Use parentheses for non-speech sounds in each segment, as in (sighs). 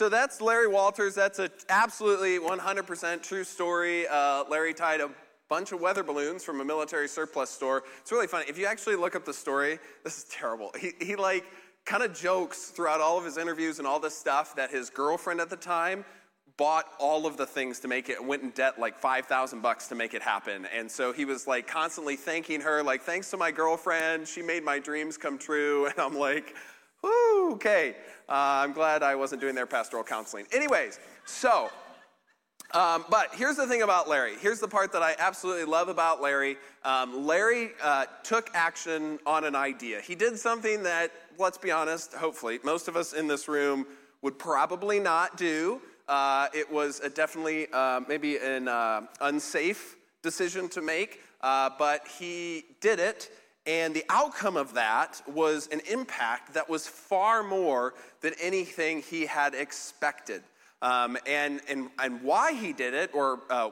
so that's Larry Walters. That's an absolutely 100% true story. Uh, Larry tied a bunch of weather balloons from a military surplus store. It's really funny. If you actually look up the story, (laughs) this is terrible. He, he like kind of jokes throughout all of his interviews and all this stuff that his girlfriend at the time bought all of the things to make it and went in debt like 5000 bucks to make it happen and so he was like constantly thanking her like thanks to my girlfriend she made my dreams come true (laughs) and i'm like Whoo, okay uh, i'm glad i wasn't doing their pastoral counseling anyways so um, but here's the thing about Larry. Here's the part that I absolutely love about Larry. Um, Larry uh, took action on an idea. He did something that, let's be honest, hopefully, most of us in this room would probably not do. Uh, it was definitely uh, maybe an uh, unsafe decision to make, uh, but he did it. And the outcome of that was an impact that was far more than anything he had expected. Um, and, and, and why he did it, or, uh,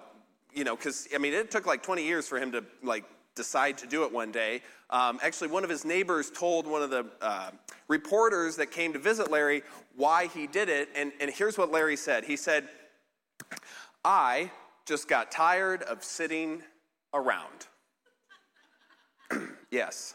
you know, because, I mean, it took like 20 years for him to, like, decide to do it one day. Um, actually, one of his neighbors told one of the uh, reporters that came to visit Larry why he did it. And, and here's what Larry said He said, I just got tired of sitting around. Yes,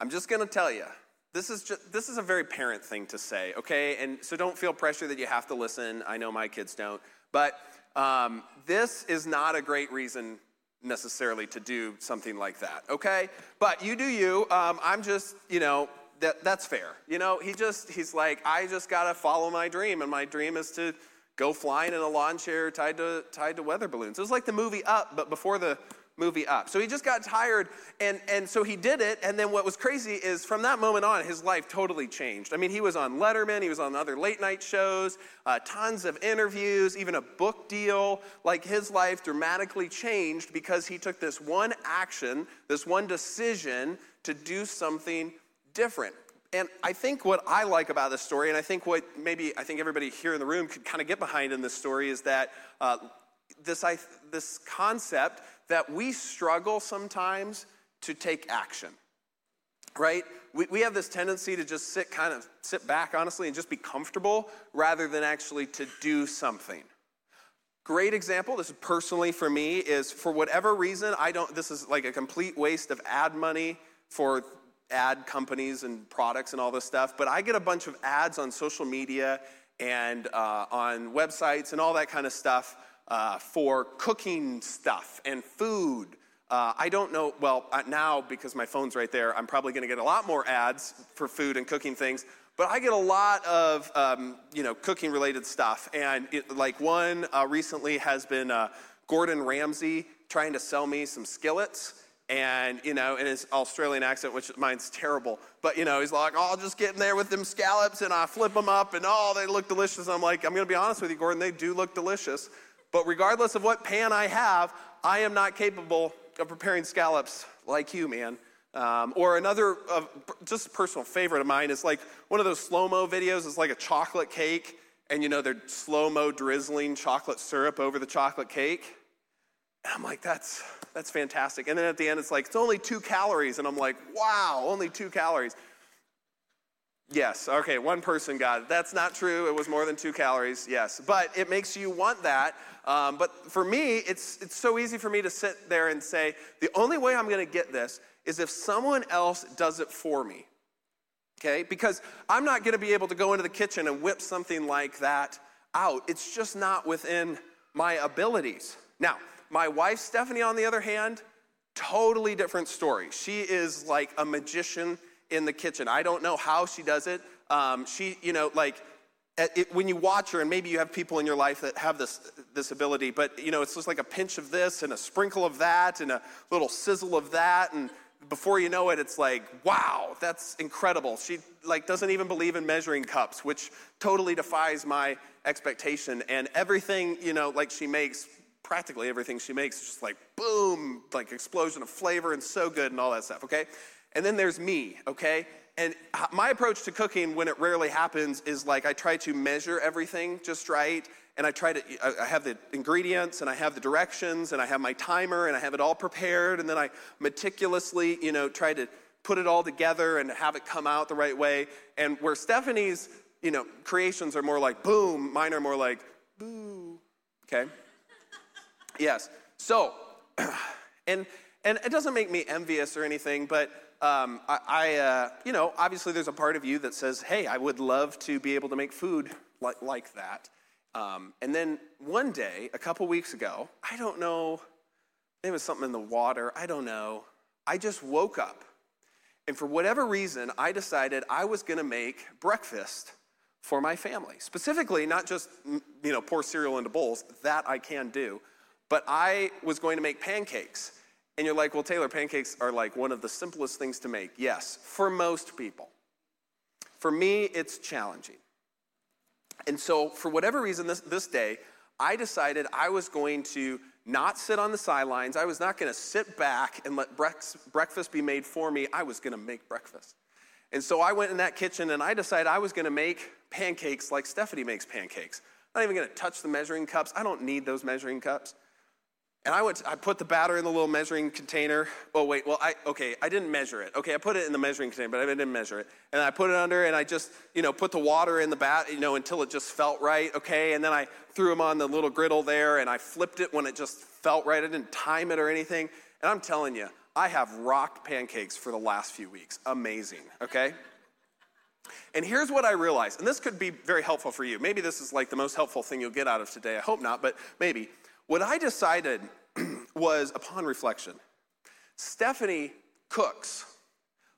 I'm just going to tell you this is just, this is a very parent thing to say, okay? And so don't feel pressure that you have to listen. I know my kids don't, but um, this is not a great reason necessarily to do something like that, okay? But you do you. Um, I'm just, you know, that, that's fair. You know, he just, he's like, I just gotta follow my dream, and my dream is to go flying in a lawn chair tied to, tied to weather balloons. It was like the movie Up, but before the movie up. So he just got tired, and, and so he did it. And then what was crazy is from that moment on, his life totally changed. I mean, he was on Letterman, he was on other late night shows, uh, tons of interviews, even a book deal. Like his life dramatically changed because he took this one action, this one decision to do something different. And I think what I like about this story, and I think what maybe I think everybody here in the room could kind of get behind in this story, is that uh, this, I, this concept that we struggle sometimes to take action right? We, we have this tendency to just sit kind of sit back honestly and just be comfortable rather than actually to do something. Great example this is personally for me is for whatever reason i don't this is like a complete waste of ad money for ad companies and products and all this stuff but i get a bunch of ads on social media and uh, on websites and all that kind of stuff uh, for cooking stuff and food. Uh, I don't know, well, uh, now because my phone's right there, I'm probably gonna get a lot more ads for food and cooking things, but I get a lot of, um, you know, cooking related stuff. And it, like one uh, recently has been uh, Gordon Ramsay trying to sell me some skillets and you know in his australian accent which mine's terrible but you know he's like oh i'll just get in there with them scallops and i flip them up and oh they look delicious i'm like i'm going to be honest with you gordon they do look delicious but regardless of what pan I have, I am not capable of preparing scallops like you, man. Um, or another, uh, just personal favorite of mine is like one of those slow mo videos. It's like a chocolate cake, and you know they're slow mo drizzling chocolate syrup over the chocolate cake. And I'm like, that's that's fantastic. And then at the end, it's like it's only two calories, and I'm like, wow, only two calories. Yes, okay, one person got it. That's not true. It was more than two calories, yes. But it makes you want that. Um, but for me, it's, it's so easy for me to sit there and say, the only way I'm going to get this is if someone else does it for me. Okay? Because I'm not going to be able to go into the kitchen and whip something like that out. It's just not within my abilities. Now, my wife, Stephanie, on the other hand, totally different story. She is like a magician in the kitchen. I don't know how she does it. Um, she, you know, like it, when you watch her, and maybe you have people in your life that have this, this ability, but you know, it's just like a pinch of this and a sprinkle of that and a little sizzle of that, and before you know it, it's like, wow, that's incredible. She like doesn't even believe in measuring cups, which totally defies my expectation. And everything, you know, like she makes, practically everything she makes is just like boom, like explosion of flavor and so good and all that stuff, okay? And then there's me, okay? And my approach to cooking when it rarely happens is like I try to measure everything just right. And I try to, I have the ingredients and I have the directions and I have my timer and I have it all prepared. And then I meticulously, you know, try to put it all together and have it come out the right way. And where Stephanie's you know, creations are more like boom, mine are more like boo. Okay? yes. So, (clears throat) and and it doesn't make me envious or anything, but um, I, I uh, you know, obviously there's a part of you that says, hey, I would love to be able to make food like, like that. Um, and then one day, a couple weeks ago, I don't know, it was something in the water, I don't know. I just woke up. And for whatever reason, I decided I was going to make breakfast for my family. Specifically, not just, you know, pour cereal into bowls, that I can do, but I was going to make pancakes. And you're like, well, Taylor, pancakes are like one of the simplest things to make. Yes, for most people. For me, it's challenging. And so, for whatever reason, this, this day, I decided I was going to not sit on the sidelines. I was not going to sit back and let breakfast be made for me. I was going to make breakfast. And so I went in that kitchen and I decided I was going to make pancakes like Stephanie makes pancakes. I'm not even going to touch the measuring cups. I don't need those measuring cups. And I went, to, I put the batter in the little measuring container. Oh, wait, well, I, okay, I didn't measure it. Okay, I put it in the measuring container, but I didn't measure it. And I put it under and I just, you know, put the water in the bat, you know, until it just felt right, okay? And then I threw them on the little griddle there and I flipped it when it just felt right. I didn't time it or anything. And I'm telling you, I have rocked pancakes for the last few weeks. Amazing, okay? And here's what I realized, and this could be very helpful for you. Maybe this is like the most helpful thing you'll get out of today. I hope not, but maybe. What I decided (clears throat) was upon reflection Stephanie cooks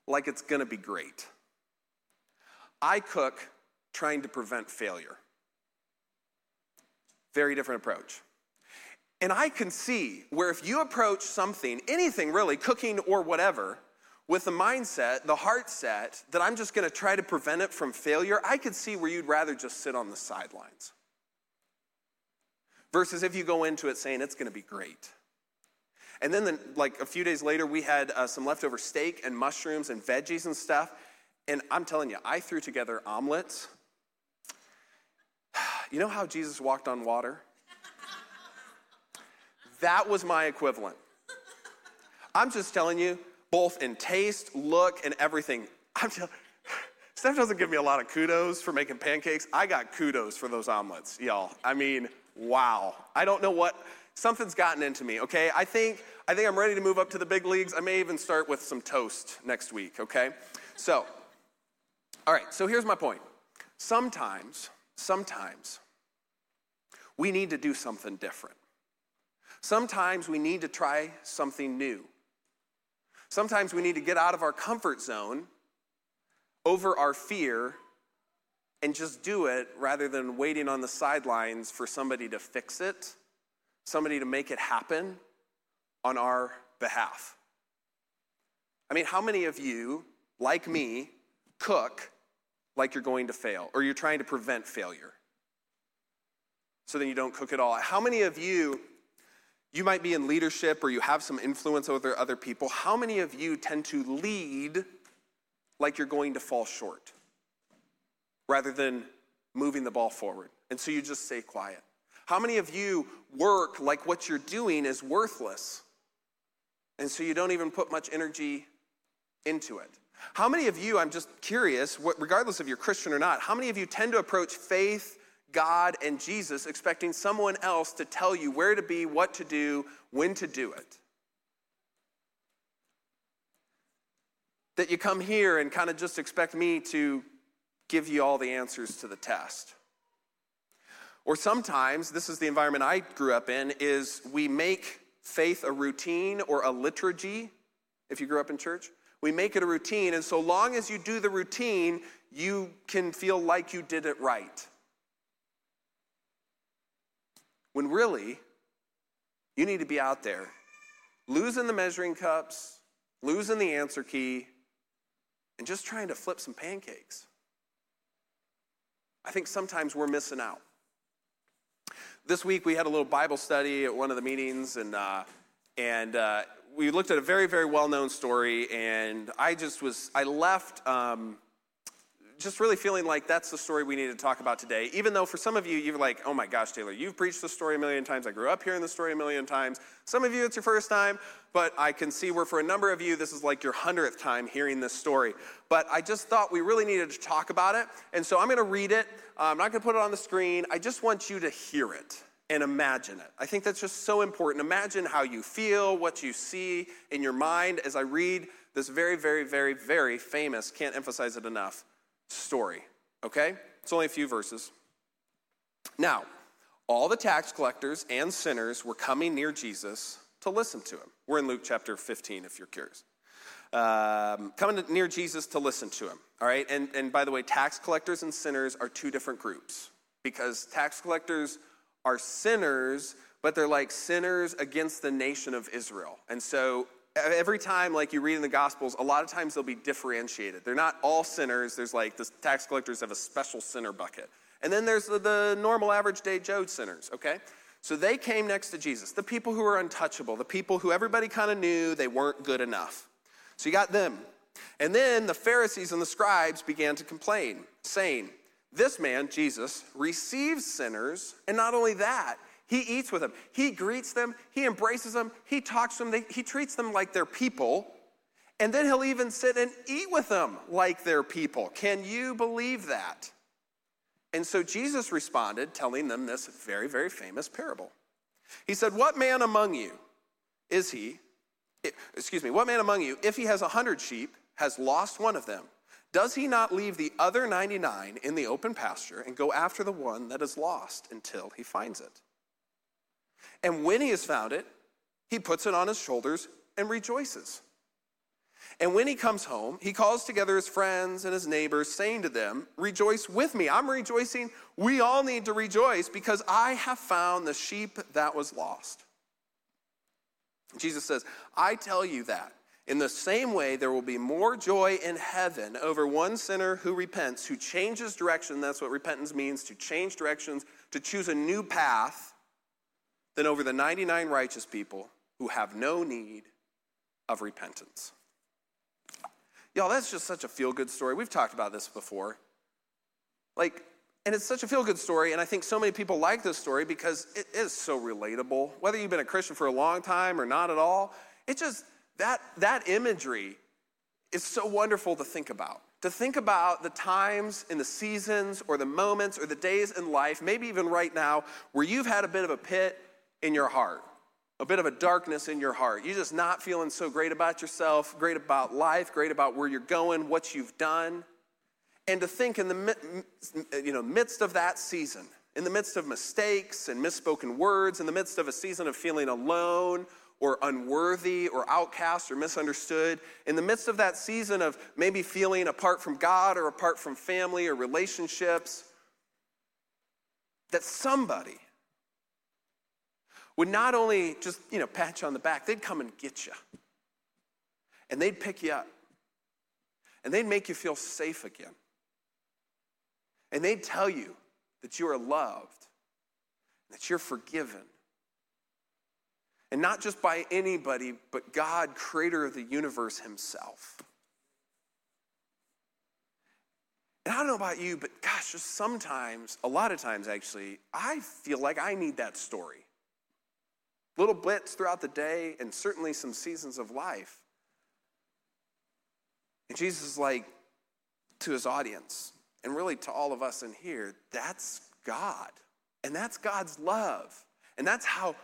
like it's gonna be great. I cook trying to prevent failure. Very different approach. And I can see where if you approach something, anything really, cooking or whatever, with the mindset, the heart set, that I'm just gonna try to prevent it from failure, I could see where you'd rather just sit on the sidelines. Versus if you go into it saying it's going to be great. And then, the, like a few days later, we had uh, some leftover steak and mushrooms and veggies and stuff. And I'm telling you, I threw together omelets. (sighs) You know how Jesus walked on water? (laughs) That was my equivalent. I'm just telling you, both in taste, look, and everything. I'm just, (sighs) Steph doesn't give me a lot of kudos for making pancakes. I got kudos for those omelets, y'all. I mean, wow. I don't know what something's gotten into me, okay? I think I think I'm ready to move up to the big leagues. I may even start with some toast next week, okay? So, all right, so here's my point. Sometimes, sometimes we need to do something different. Sometimes we need to try something new. Sometimes we need to get out of our comfort zone over our fear and just do it rather than waiting on the sidelines for somebody to fix it, somebody to make it happen on our behalf. I mean, how many of you, like me, cook like you're going to fail or you're trying to prevent failure? So then you don't cook at all. How many of you, you might be in leadership or you have some influence over other people, how many of you tend to lead like you're going to fall short? Rather than moving the ball forward. And so you just stay quiet. How many of you work like what you're doing is worthless? And so you don't even put much energy into it. How many of you, I'm just curious, regardless of you're Christian or not, how many of you tend to approach faith, God, and Jesus expecting someone else to tell you where to be, what to do, when to do it? That you come here and kind of just expect me to give you all the answers to the test. Or sometimes, this is the environment I grew up in, is we make faith a routine or a liturgy, if you grew up in church. We make it a routine, and so long as you do the routine, you can feel like you did it right. When really, you need to be out there losing the measuring cups, losing the answer key, and just trying to flip some pancakes. I think sometimes we're missing out. This week we had a little Bible study at one of the meetings, and uh, and uh, we looked at a very very well known story, and I just was I left um, just really feeling like that's the story we need to talk about today. Even though for some of you, you're like, oh my gosh, Taylor, you've preached the story a million times. I grew up hearing the story a million times. Some of you, it's your first time, but I can see where for a number of you, this is like your hundredth time hearing this story. But I just thought we really needed to talk about it. And so I'm going to read it. Uh, I'm not going to put it on the screen. I just want you to hear it and imagine it. I think that's just so important. Imagine how you feel, what you see in your mind as I read this very, very, very, very famous, can't emphasize it enough, story. Okay? It's only a few verses. Now, all the tax collectors and sinners were coming near Jesus to listen to him. We're in Luke chapter 15, if you're curious. Um, coming near Jesus to listen to him. All right? And, and by the way, tax collectors and sinners are two different groups because tax collectors are sinners, but they're like sinners against the nation of Israel. And so every time like you read in the gospels a lot of times they'll be differentiated. They're not all sinners. There's like the tax collectors have a special sinner bucket. And then there's the, the normal average day joe sinners okay? So they came next to jesus. The people who were untouchable the people who everybody kind of knew they weren't good enough. So you got them. And then the pharisees and the scribes began to complain saying this man jesus receives sinners and not only that he eats with them. He greets them. He embraces them. He talks to them. he treats them like they're people. And then he'll even sit and eat with them like they're people. Can you believe that? And so Jesus responded, telling them this very, very famous parable. He said, What man among you is he? Excuse me, what man among you, if he has a hundred sheep, has lost one of them? Does he not leave the other 99 in the open pasture and go after the one that is lost until he finds it? And when he has found it, he puts it on his shoulders and rejoices. And when he comes home, he calls together his friends and his neighbors, saying to them, Rejoice with me. I'm rejoicing. We all need to rejoice because I have found the sheep that was lost. Jesus says, I tell you that. In the same way, there will be more joy in heaven over one sinner who repents, who changes direction. That's what repentance means to change directions, to choose a new path than over the 99 righteous people who have no need of repentance. Y'all, that's just such a feel good story. We've talked about this before. Like, and it's such a feel good story, and I think so many people like this story because it is so relatable. Whether you've been a Christian for a long time or not at all, it just, that, that imagery is so wonderful to think about. To think about the times and the seasons or the moments or the days in life, maybe even right now, where you've had a bit of a pit in your heart, a bit of a darkness in your heart. You're just not feeling so great about yourself, great about life, great about where you're going, what you've done. And to think in the you know, midst of that season, in the midst of mistakes and misspoken words, in the midst of a season of feeling alone or unworthy or outcast or misunderstood, in the midst of that season of maybe feeling apart from God or apart from family or relationships, that somebody would not only just, you know, pat you on the back, they'd come and get you. And they'd pick you up. And they'd make you feel safe again. And they'd tell you that you are loved, that you're forgiven. And not just by anybody, but God, creator of the universe himself. And I don't know about you, but gosh, just sometimes, a lot of times actually, I feel like I need that story little bits throughout the day, and certainly some seasons of life. And Jesus is like to his audience, and really to all of us in here, that's God. And that's God's love. And that's how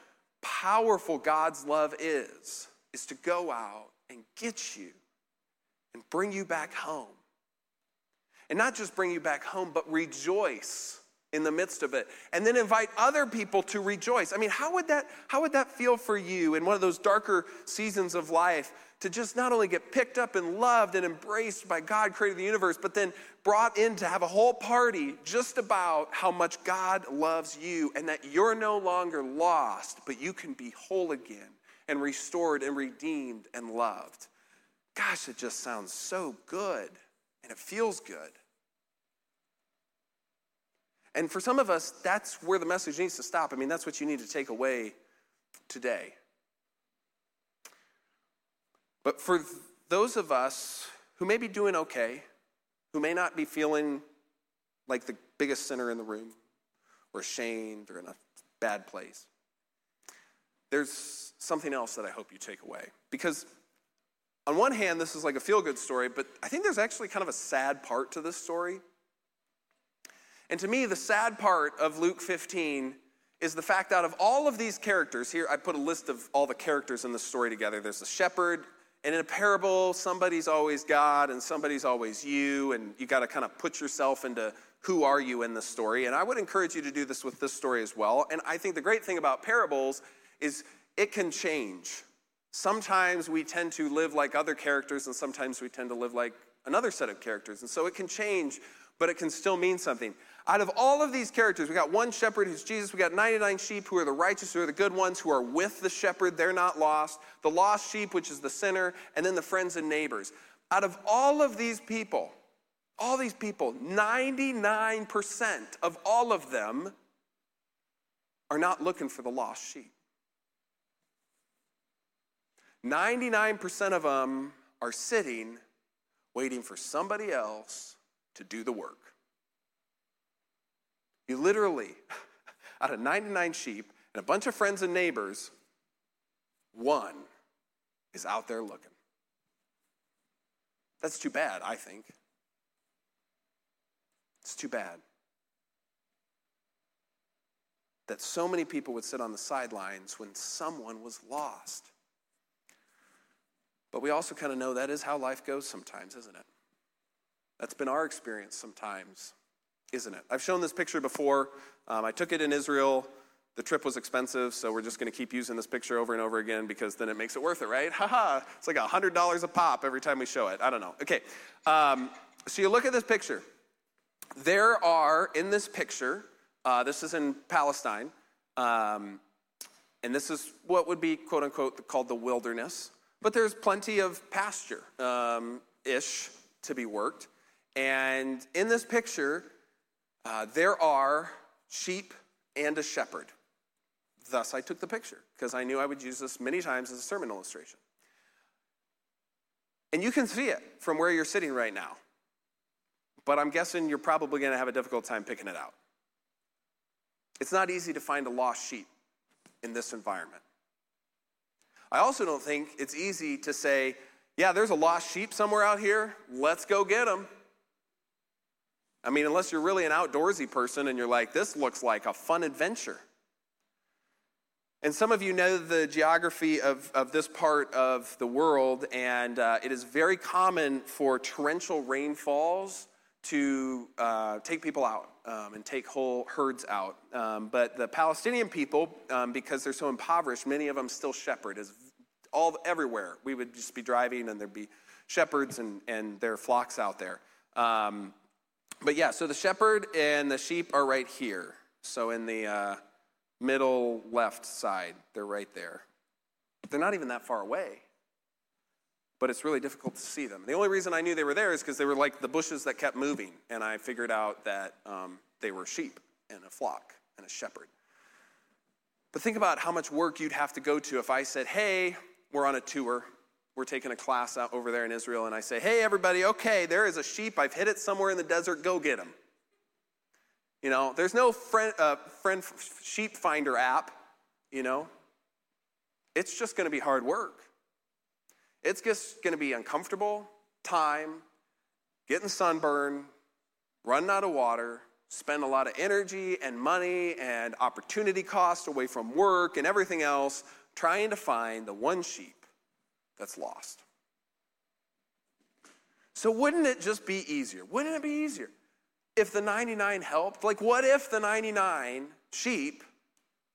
powerful God's love is, is to go out and get you and bring you back home. And not just bring you back home, but rejoice in the midst of it and then invite other people to rejoice. I mean how would that how would that feel for you in one of those darker seasons of life to just not only get picked up and loved and embraced by god created the universe but then brought in to have a whole party just about how much god loves you and that you're no longer lost but you can be whole again and restored and redeemed and loved? Gosh it just sounds so good and it feels good and for some of us, that's where the message needs to stop. I mean, that's what you need to take away today. But for those of us who may be doing okay, who may not be feeling like the biggest sinner in the room or ashamed or in a bad place. There's something else that I hope you take away. Because on one hand, this is like a feel good story, but I think there's actually kind of a sad part to this story. And to me, the sad part of Luke 15 is the fact out of all of these characters, here I put a list of all the characters in the story together. There's the shepherd, and in a parable, somebody's always God and somebody's always you, and you got to kind of put yourself into who are you in the story. And I would encourage you to do this with this story as well. And I think the great thing about parables is it can change. Sometimes we tend to live like other characters, and sometimes we tend to live like another set of characters. And so it can change, but it can still mean something. Out of all of these characters, we got one shepherd who's Jesus. We got 99 sheep who are the righteous, who are the good ones, who are with the shepherd. They're not lost. The lost sheep, which is the sinner, and then the friends and neighbors. Out of all of these people, all these people, 99% of all of them are not looking for the lost sheep. 99% of them are sitting waiting for somebody else to do the work. You literally, (laughs) out of 99 sheep and a bunch of friends and neighbors, one is out there looking. That's too bad, I think. It's too bad that so many people would sit on the sidelines when someone was lost. But we also kind of know that is how life goes sometimes, isn't it? That's been our experience sometimes isn't it? I've shown this picture before. Um, I took it in Israel. The trip was expensive, so we're just going to keep using this picture over and over again because then it makes it worth it, right? (laughs) Haha, it's like $100 a pop every time we show it. I don't know. Okay, um, so you look at this picture. There are, in this picture, uh, this is in Palestine, um, and this is what would be, quote unquote, called the wilderness. But there's plenty of pasture um, ish to be worked. And in this picture, uh, there are sheep and a shepherd. Thus, I took the picture because I knew I would use this many times as a sermon illustration. And you can see it from where you're sitting right now. But I'm guessing you're probably going to have a difficult time picking it out. It's not easy to find a lost sheep in this environment. I also don't think it's easy to say, yeah, there's a lost sheep somewhere out here. Let's go get them. I mean, unless you're really an outdoorsy person and you're like, this looks like a fun adventure. And some of you know the geography of, of this part of the world, and uh, it is very common for torrential rainfalls to uh, take people out um, and take whole herds out. Um, but the Palestinian people, um, because they're so impoverished, many of them still shepherd. Is all everywhere. We would just be driving, and there'd be shepherds and, and their flocks out there. But yeah, so the shepherd and the sheep are right here. So in the uh, middle left side, they're right there. They're not even that far away, but it's really difficult to see them. The only reason I knew they were there is because they were like the bushes that kept moving, and I figured out that um, they were sheep and a flock and a shepherd. But think about how much work you'd have to go to if I said, hey, we're on a tour we're taking a class out over there in Israel, and I say, hey, everybody, okay, there is a sheep. I've hit it somewhere in the desert. Go get him. You know, there's no friend, uh, friend sheep finder app, you know. It's just going to be hard work. It's just going to be uncomfortable, time, getting sunburn, running out of water, spend a lot of energy and money and opportunity cost away from work and everything else trying to find the one sheep that's lost. So, wouldn't it just be easier? Wouldn't it be easier if the 99 helped? Like, what if the 99 sheep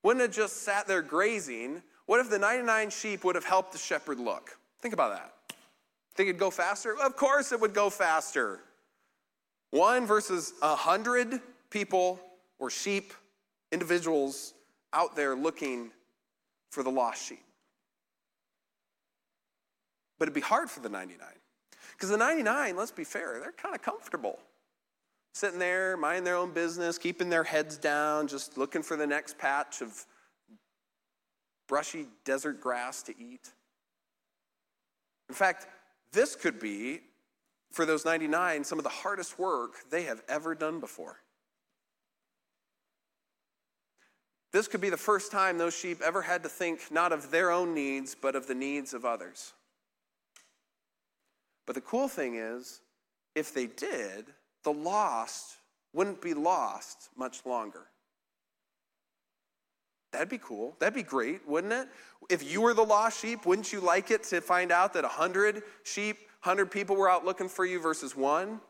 wouldn't have just sat there grazing? What if the 99 sheep would have helped the shepherd look? Think about that. Think it'd go faster? Of course it would go faster. One versus a hundred people or sheep, individuals out there looking for the lost sheep. But it'd be hard for the 99. Because the 99, let's be fair, they're kind of comfortable. Sitting there, minding their own business, keeping their heads down, just looking for the next patch of brushy desert grass to eat. In fact, this could be for those 99 some of the hardest work they have ever done before. This could be the first time those sheep ever had to think not of their own needs, but of the needs of others. But the cool thing is, if they did, the lost wouldn't be lost much longer. That'd be cool. That'd be great, wouldn't it? If you were the lost sheep, wouldn't you like it to find out that 100 sheep, 100 people were out looking for you versus one?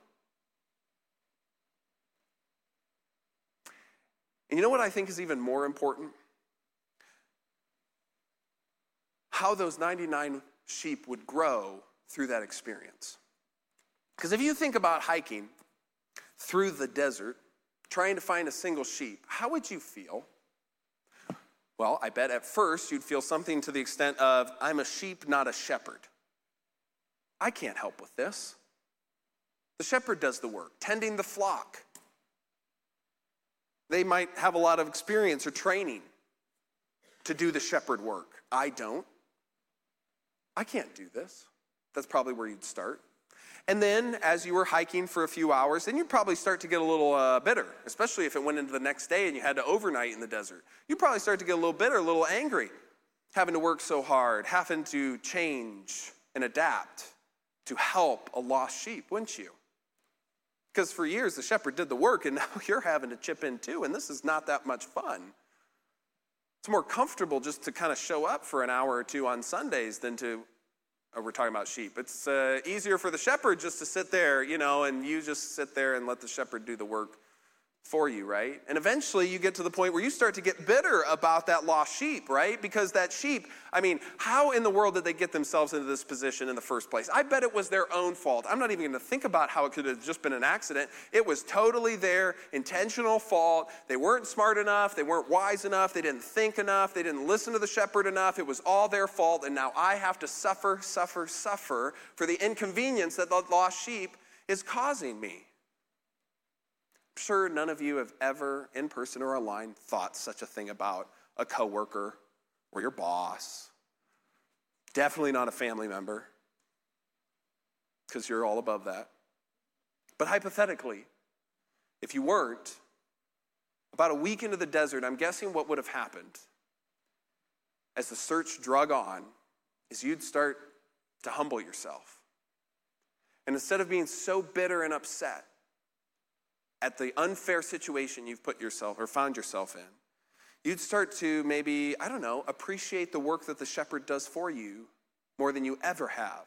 And you know what I think is even more important? How those 99 sheep would grow through that experience. Because if you think about hiking through the desert, trying to find a single sheep, how would you feel? Well, I bet at first you'd feel something to the extent of, I'm a sheep, not a shepherd. I can't help with this. The shepherd does the work, tending the flock. They might have a lot of experience or training to do the shepherd work. I don't. I can't do this. That's probably where you'd start. And then, as you were hiking for a few hours, then you'd probably start to get a little uh, bitter, especially if it went into the next day and you had to overnight in the desert. You'd probably start to get a little bitter, a little angry, having to work so hard, having to change and adapt to help a lost sheep, wouldn't you? Because for years the shepherd did the work and (laughs) now you're having to chip in too, and this is not that much fun. It's more comfortable just to kind of show up for an hour or two on Sundays than to we're talking about sheep. It's uh, easier for the shepherd just to sit there, you know, and you just sit there and let the shepherd do the work for you, right? And eventually you get to the point where you start to get bitter about that lost sheep, right? Because that sheep, I mean, how in the world did they get themselves into this position in the first place? I bet it was their own fault. I'm not even going to think about how it could have just been an accident. It was totally their intentional fault. They weren't smart enough, they weren't wise enough, they didn't think enough, they didn't listen to the shepherd enough. It was all their fault, and now I have to suffer, suffer, suffer for the inconvenience that the lost sheep is causing me sure none of you have ever, in person or online, thought such a thing about a coworker or your boss. Definitely not a family member, because you're all above that. But hypothetically, if you weren't, about a week into the desert, I'm guessing what would have happened as the search drug on is you'd start to humble yourself. And instead of being so bitter and upset, at the unfair situation you've put yourself or found yourself in, you'd start to maybe, I don't know, appreciate the work that the shepherd does for you more than you ever have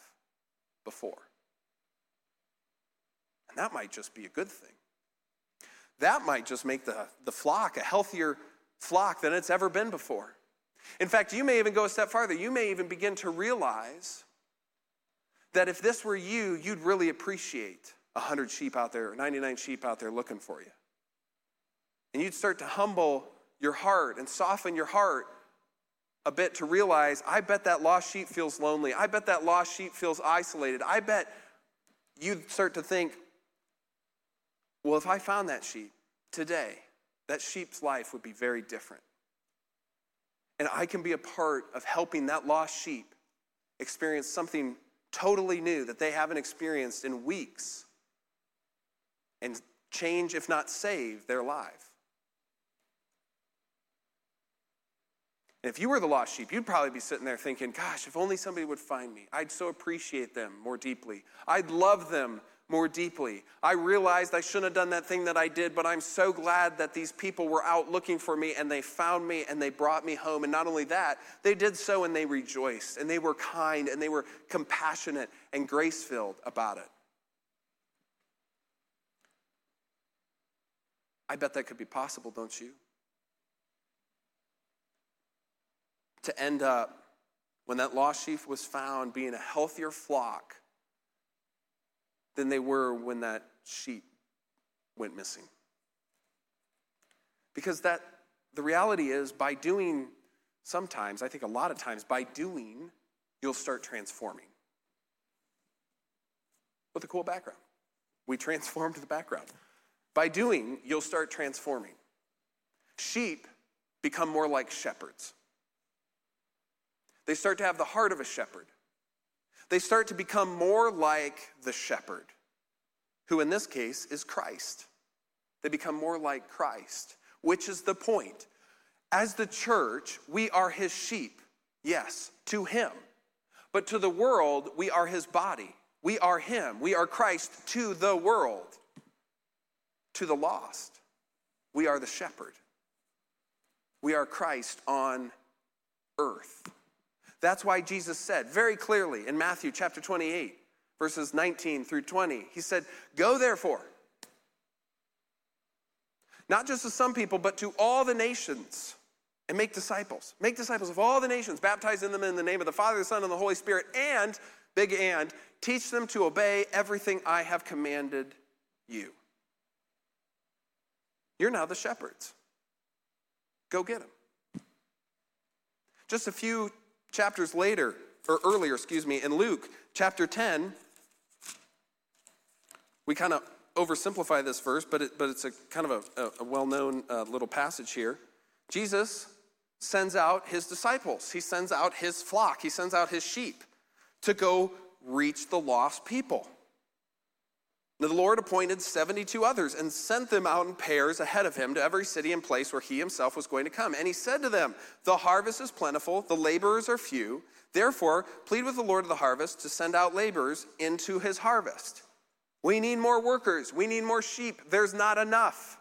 before. And that might just be a good thing. That might just make the, the flock a healthier flock than it's ever been before. In fact, you may even go a step farther. You may even begin to realize that if this were you, you'd really appreciate 100 sheep out there, 99 sheep out there looking for you. And you'd start to humble your heart and soften your heart a bit to realize I bet that lost sheep feels lonely. I bet that lost sheep feels isolated. I bet you'd start to think, well, if I found that sheep today, that sheep's life would be very different. And I can be a part of helping that lost sheep experience something totally new that they haven't experienced in weeks and change, if not save, their life. And if you were the lost sheep, you'd probably be sitting there thinking, gosh, if only somebody would find me. I'd so appreciate them more deeply. I'd love them more deeply. I realized I shouldn't have done that thing that I did, but I'm so glad that these people were out looking for me and they found me and they brought me home. And not only that, they did so and they rejoiced and they were kind and they were compassionate and grace filled about it. I bet that could be possible, don't you? To end up, when that lost sheep was found, being a healthier flock than they were when that sheep went missing. Because that the reality is by doing sometimes, I think a lot of times, by doing, you'll start transforming. With a cool background. We transformed the background. By doing, you'll start transforming. Sheep become more like shepherds. They start to have the heart of a shepherd. They start to become more like the shepherd. who in this case is Christ. They become more like Christ, which is the point. As the church, we are his sheep, yes, to him. But to the world, we are his body. We are him. We are Christ to the world. To the lost, we are the shepherd. We are Christ on earth. That's why Jesus said very clearly in Matthew chapter 28, verses 19 through 20, He said, Go therefore, not just to some people, but to all the nations, and make disciples. Make disciples of all the nations, baptizing them in the name of the Father, the Son, and the Holy Spirit, and, big and, teach them to obey everything I have commanded you. You're now the shepherds. Go get them. Just a few chapters later, or earlier, excuse me, in Luke chapter 10, we kind of oversimplify this verse, but, it, but it's a kind of a, a well known uh, little passage here. Jesus sends out his disciples, he sends out his flock, he sends out his sheep to go reach the lost people. The Lord appointed 72 others and sent them out in pairs ahead of him to every city and place where he himself was going to come. And he said to them, The harvest is plentiful, the laborers are few. Therefore, plead with the Lord of the harvest to send out laborers into his harvest. We need more workers, we need more sheep. There's not enough.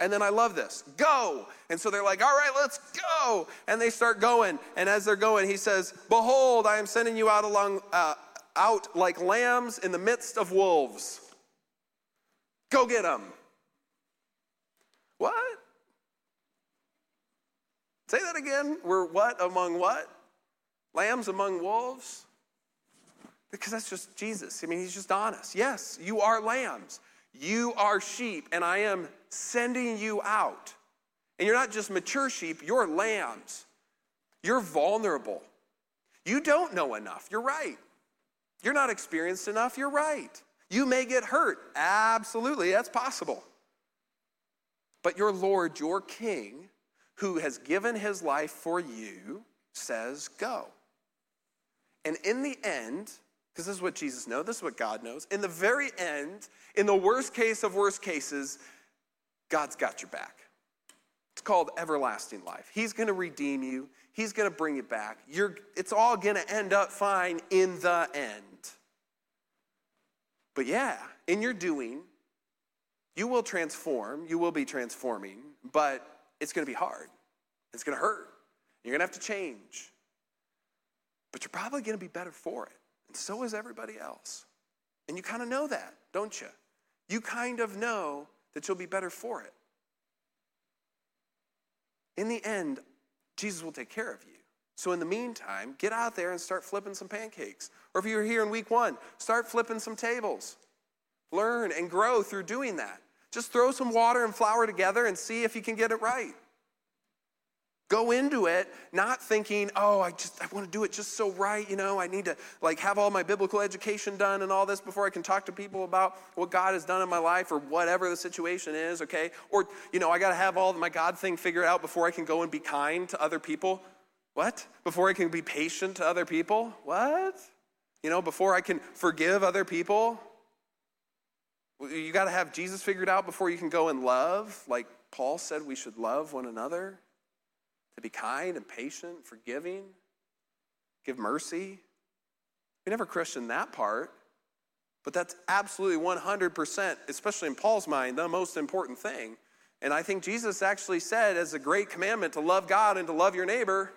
And then I love this go. And so they're like, all right, let's go. And they start going. And as they're going, he says, Behold, I am sending you out along, uh, out like lambs in the midst of wolves. Go get them. What? Say that again. We're what among what? Lambs among wolves? Because that's just Jesus. I mean, he's just honest. Yes, you are lambs. You are sheep, and I am sending you out. And you're not just mature sheep, you're lambs. You're vulnerable. You don't know enough. You're right. You're not experienced enough. You're right. You may get hurt. Absolutely, that's possible. But your Lord, your King, who has given his life for you, says, Go. And in the end, because this is what Jesus knows, this is what God knows, in the very end, in the worst case of worst cases, God's got your back. It's called everlasting life. He's going to redeem you. He's going to bring you back. You're, it's all going to end up fine in the end. But yeah, in your doing, you will transform, you will be transforming, but it's going to be hard. It's going to hurt. You're going to have to change. But you're probably going to be better for it. And so is everybody else. And you kind of know that, don't you? You kind of know that you'll be better for it. In the end, Jesus will take care of you. So, in the meantime, get out there and start flipping some pancakes. Or if you're here in week one, start flipping some tables. Learn and grow through doing that. Just throw some water and flour together and see if you can get it right. Go into it not thinking, oh, I just I want to do it just so right, you know, I need to like have all my biblical education done and all this before I can talk to people about what God has done in my life or whatever the situation is, okay? Or, you know, I got to have all my God thing figured out before I can go and be kind to other people. What? Before I can be patient to other people? What? You know, before I can forgive other people? You got to have Jesus figured out before you can go and love, like Paul said we should love one another, to be kind and patient, forgiving, give mercy. We never question that part, but that's absolutely 100%, especially in Paul's mind, the most important thing. And I think Jesus actually said as a great commandment to love God and to love your neighbor.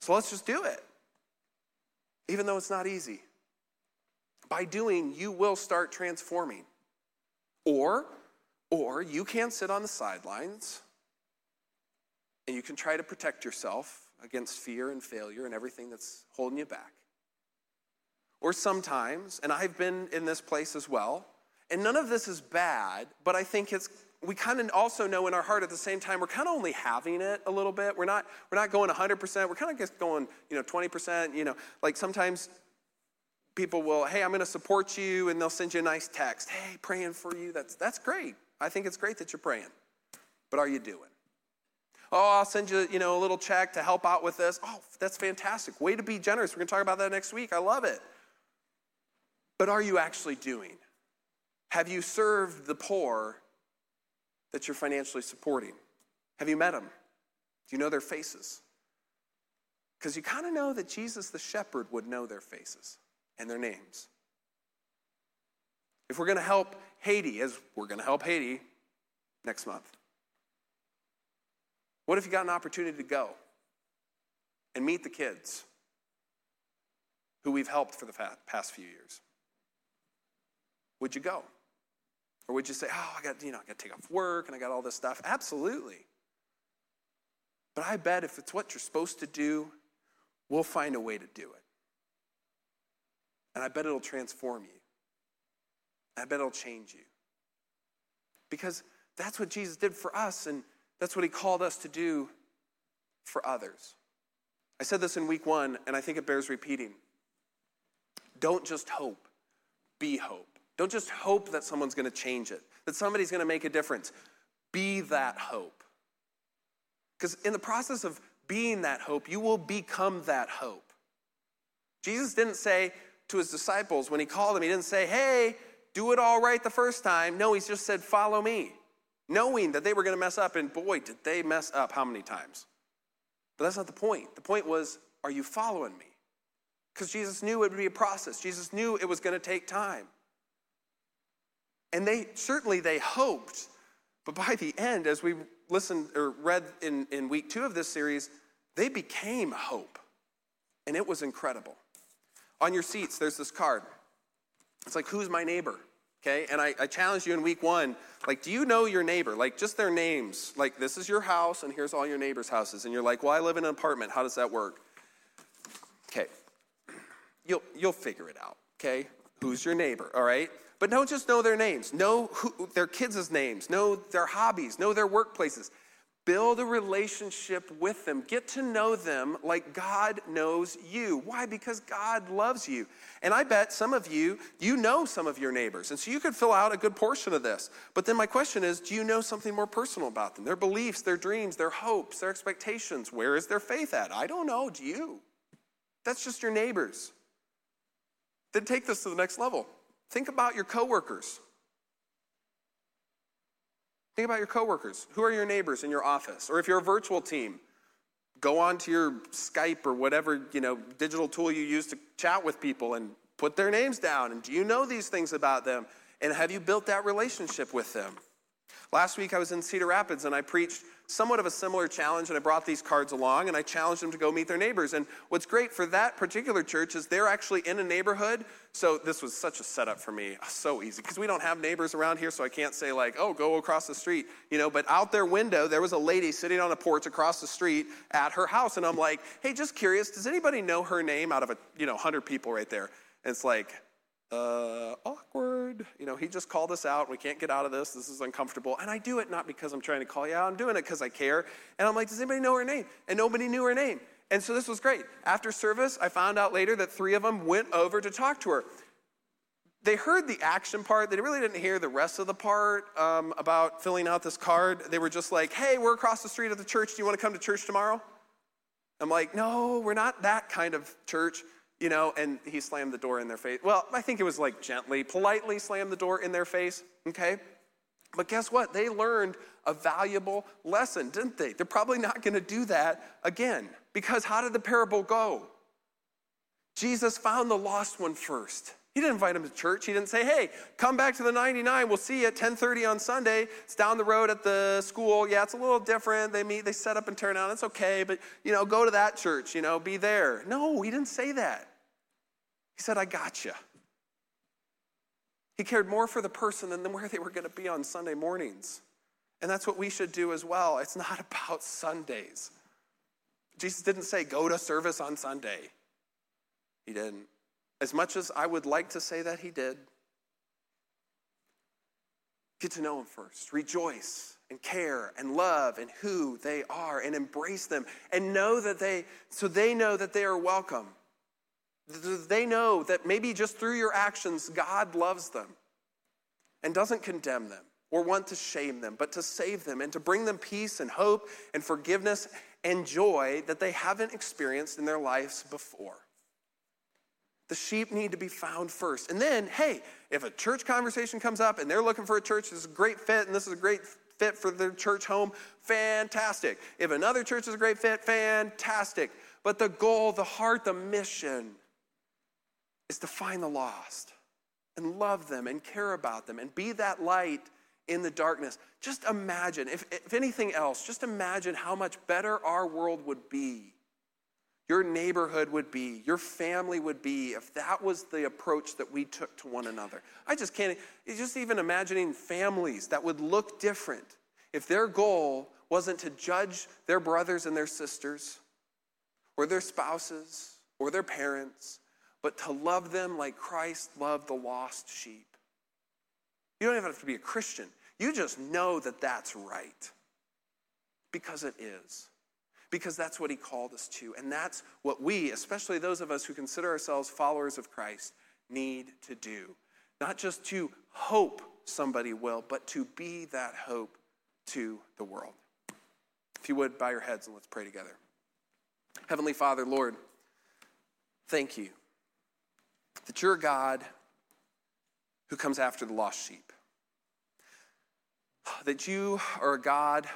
So let's just do it, even though it's not easy. By doing, you will start transforming. Or, or you can sit on the sidelines and you can try to protect yourself against fear and failure and everything that's holding you back. Or sometimes, and I've been in this place as well, and none of this is bad, but I think it's we kind of also know in our heart at the same time we're kind of only having it a little bit. We're not we're not going 100%. We're kind of just going, you know, 20%, you know. Like sometimes people will, "Hey, I'm going to support you," and they'll send you a nice text. "Hey, praying for you." That's that's great. I think it's great that you're praying. But are you doing? Oh, I'll send you, you know, a little check to help out with this. Oh, that's fantastic. Way to be generous. We're going to talk about that next week. I love it. But are you actually doing? Have you served the poor that you're financially supporting? Have you met them? Do you know their faces? Because you kind of know that Jesus the shepherd would know their faces and their names. If we're going to help Haiti, as we're going to help Haiti next month, what if you got an opportunity to go and meet the kids who we've helped for the past few years? Would you go? Or would you say, oh, I got, you know, I got to take off work and I got all this stuff? Absolutely. But I bet if it's what you're supposed to do, we'll find a way to do it. And I bet it'll transform you. I bet it'll change you. Because that's what Jesus did for us, and that's what he called us to do for others. I said this in week one, and I think it bears repeating. Don't just hope, be hope. Don't just hope that someone's going to change it, that somebody's going to make a difference. Be that hope. Because in the process of being that hope, you will become that hope. Jesus didn't say to his disciples when he called them, he didn't say, hey, do it all right the first time. No, he just said, follow me, knowing that they were going to mess up. And boy, did they mess up how many times. But that's not the point. The point was, are you following me? Because Jesus knew it would be a process. Jesus knew it was going to take time. And they certainly they hoped, but by the end, as we listened or read in, in week two of this series, they became hope. And it was incredible. On your seats, there's this card. It's like, who's my neighbor? Okay, and I, I challenged you in week one, like, do you know your neighbor? Like, just their names. Like, this is your house, and here's all your neighbors' houses. And you're like, well, I live in an apartment. How does that work? Okay, you'll, you'll figure it out, okay? Who's your neighbor, all right? But don't just know their names, know who, their kids' names, know their hobbies, know their workplaces. Build a relationship with them. Get to know them like God knows you. Why? Because God loves you. And I bet some of you, you know some of your neighbors. And so you could fill out a good portion of this. But then my question is do you know something more personal about them? Their beliefs, their dreams, their hopes, their expectations. Where is their faith at? I don't know. Do you? That's just your neighbors. Then take this to the next level. Think about your coworkers. Think about your coworkers. Who are your neighbors in your office? Or if you're a virtual team, go on to your Skype or whatever, you know, digital tool you use to chat with people and put their names down. And do you know these things about them? And have you built that relationship with them? Last week I was in Cedar Rapids and I preached somewhat of a similar challenge, and I brought these cards along and I challenged them to go meet their neighbors. And what's great for that particular church is they're actually in a neighborhood. So this was such a setup for me, so easy, because we don't have neighbors around here, so I can't say, like, oh, go across the street, you know. But out their window, there was a lady sitting on a porch across the street at her house. And I'm like, hey, just curious, does anybody know her name out of a, you know, 100 people right there? And it's like, uh, awkward. You know, he just called us out. We can't get out of this. This is uncomfortable. And I do it not because I'm trying to call you out. I'm doing it because I care. And I'm like, does anybody know her name? And nobody knew her name. And so this was great. After service, I found out later that three of them went over to talk to her. They heard the action part. They really didn't hear the rest of the part um, about filling out this card. They were just like, hey, we're across the street at the church. Do you want to come to church tomorrow? I'm like, no, we're not that kind of church you know, and he slammed the door in their face. Well, I think it was like gently, politely slammed the door in their face, okay? But guess what? They learned a valuable lesson, didn't they? They're probably not going to do that again. Because how did the parable go? Jesus found the lost one first. He didn't invite him to church. He didn't say, "Hey, come back to the 99. We'll see you at 10:30 on Sunday. It's down the road at the school. Yeah, it's a little different. They meet, they set up and turn out. It's okay, but you know, go to that church. You know, be there." No, he didn't say that. He said, "I got you." He cared more for the person than where they were going to be on Sunday mornings. And that's what we should do as well. It's not about Sundays. Jesus didn't say, go to service on Sunday. He didn't. As much as I would like to say that he did, get to know him first. Rejoice and care and love and who they are and embrace them and know that they, so they know that they are welcome. They know that maybe just through your actions, God loves them and doesn't condemn them or want to shame them, but to save them and to bring them peace and hope and forgiveness and joy that they haven't experienced in their lives before. The sheep need to be found first. And then, hey, if a church conversation comes up and they're looking for a church, this is a great fit and this is a great fit for their church home, fantastic. If another church is a great fit, fantastic. But the goal, the heart, the mission is to find the lost and love them and care about them and be that light in the darkness. Just imagine, if, if anything else, just imagine how much better our world would be your neighborhood would be, your family would be, if that was the approach that we took to one another. I just can't, just even imagining families that would look different if their goal wasn't to judge their brothers and their sisters, or their spouses, or their parents, but to love them like Christ loved the lost sheep. You don't even have to be a Christian, you just know that that's right because it is because that's what he called us to. And that's what we, especially those of us who consider ourselves followers of Christ, need to do. Not just to hope somebody will, but to be that hope to the world. If you would, bow your heads and let's pray together. Heavenly Father, Lord, thank you that you're God who comes after the lost sheep. That you are a God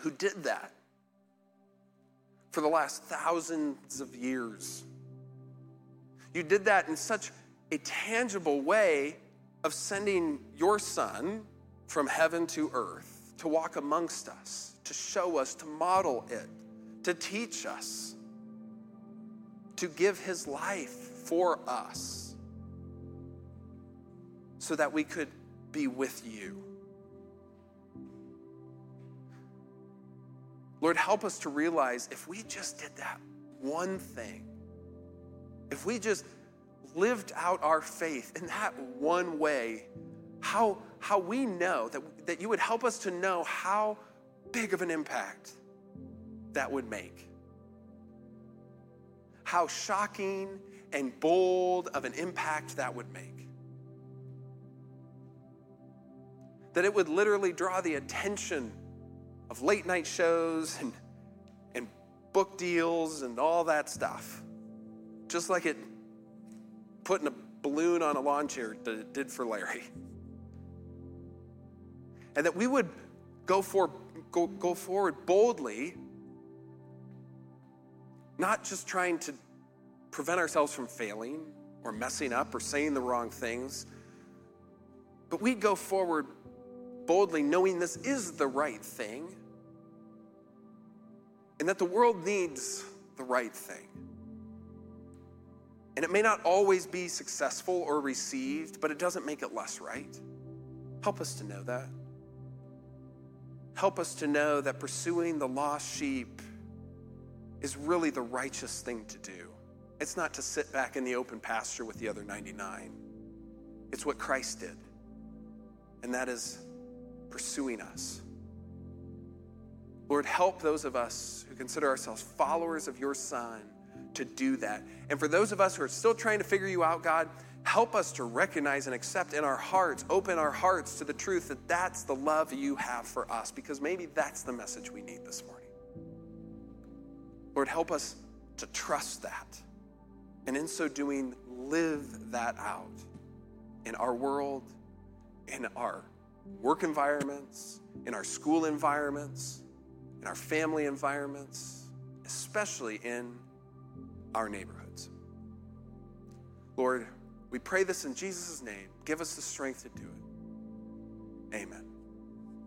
who did that for the last thousands of years. You did that in such a tangible way of sending your son from heaven to earth to walk amongst us, to show us, to model it, to teach us, to give his life for us so that we could be with you. Lord, help us to realize if we just did that one thing, if we just lived out our faith in that one way, how, how we know that, that you would help us to know how big of an impact that would make. How shocking and bold of an impact that would make. That it would literally draw the attention of late night shows and, and book deals and all that stuff. Just like it putting a balloon on a lawn chair did for Larry. And that we would go, for, go, go forward boldly, not just trying to prevent ourselves from failing or messing up or saying the wrong things, but we'd go forward boldly, knowing this is the right thing and that the world needs the right thing. And it may not always be successful or received, but it doesn't make it less right. Help us to know that. Help us to know that pursuing the lost sheep is really the righteous thing to do. It's not to sit back in the open pasture with the other 99. It's what Christ did, and that is pursuing us. Lord, help those of us who consider ourselves followers of your Son to do that. And for those of us who are still trying to figure you out, God, help us to recognize and accept in our hearts, open our hearts to the truth that that's the love you have for us, because maybe that's the message we need this morning. Lord, help us to trust that. And in so doing, live that out in our world, in our work environments, in our school environments in our family environments, especially in our neighborhoods. Lord, we pray this in Jesus' name. Give us the strength to do it. Amen.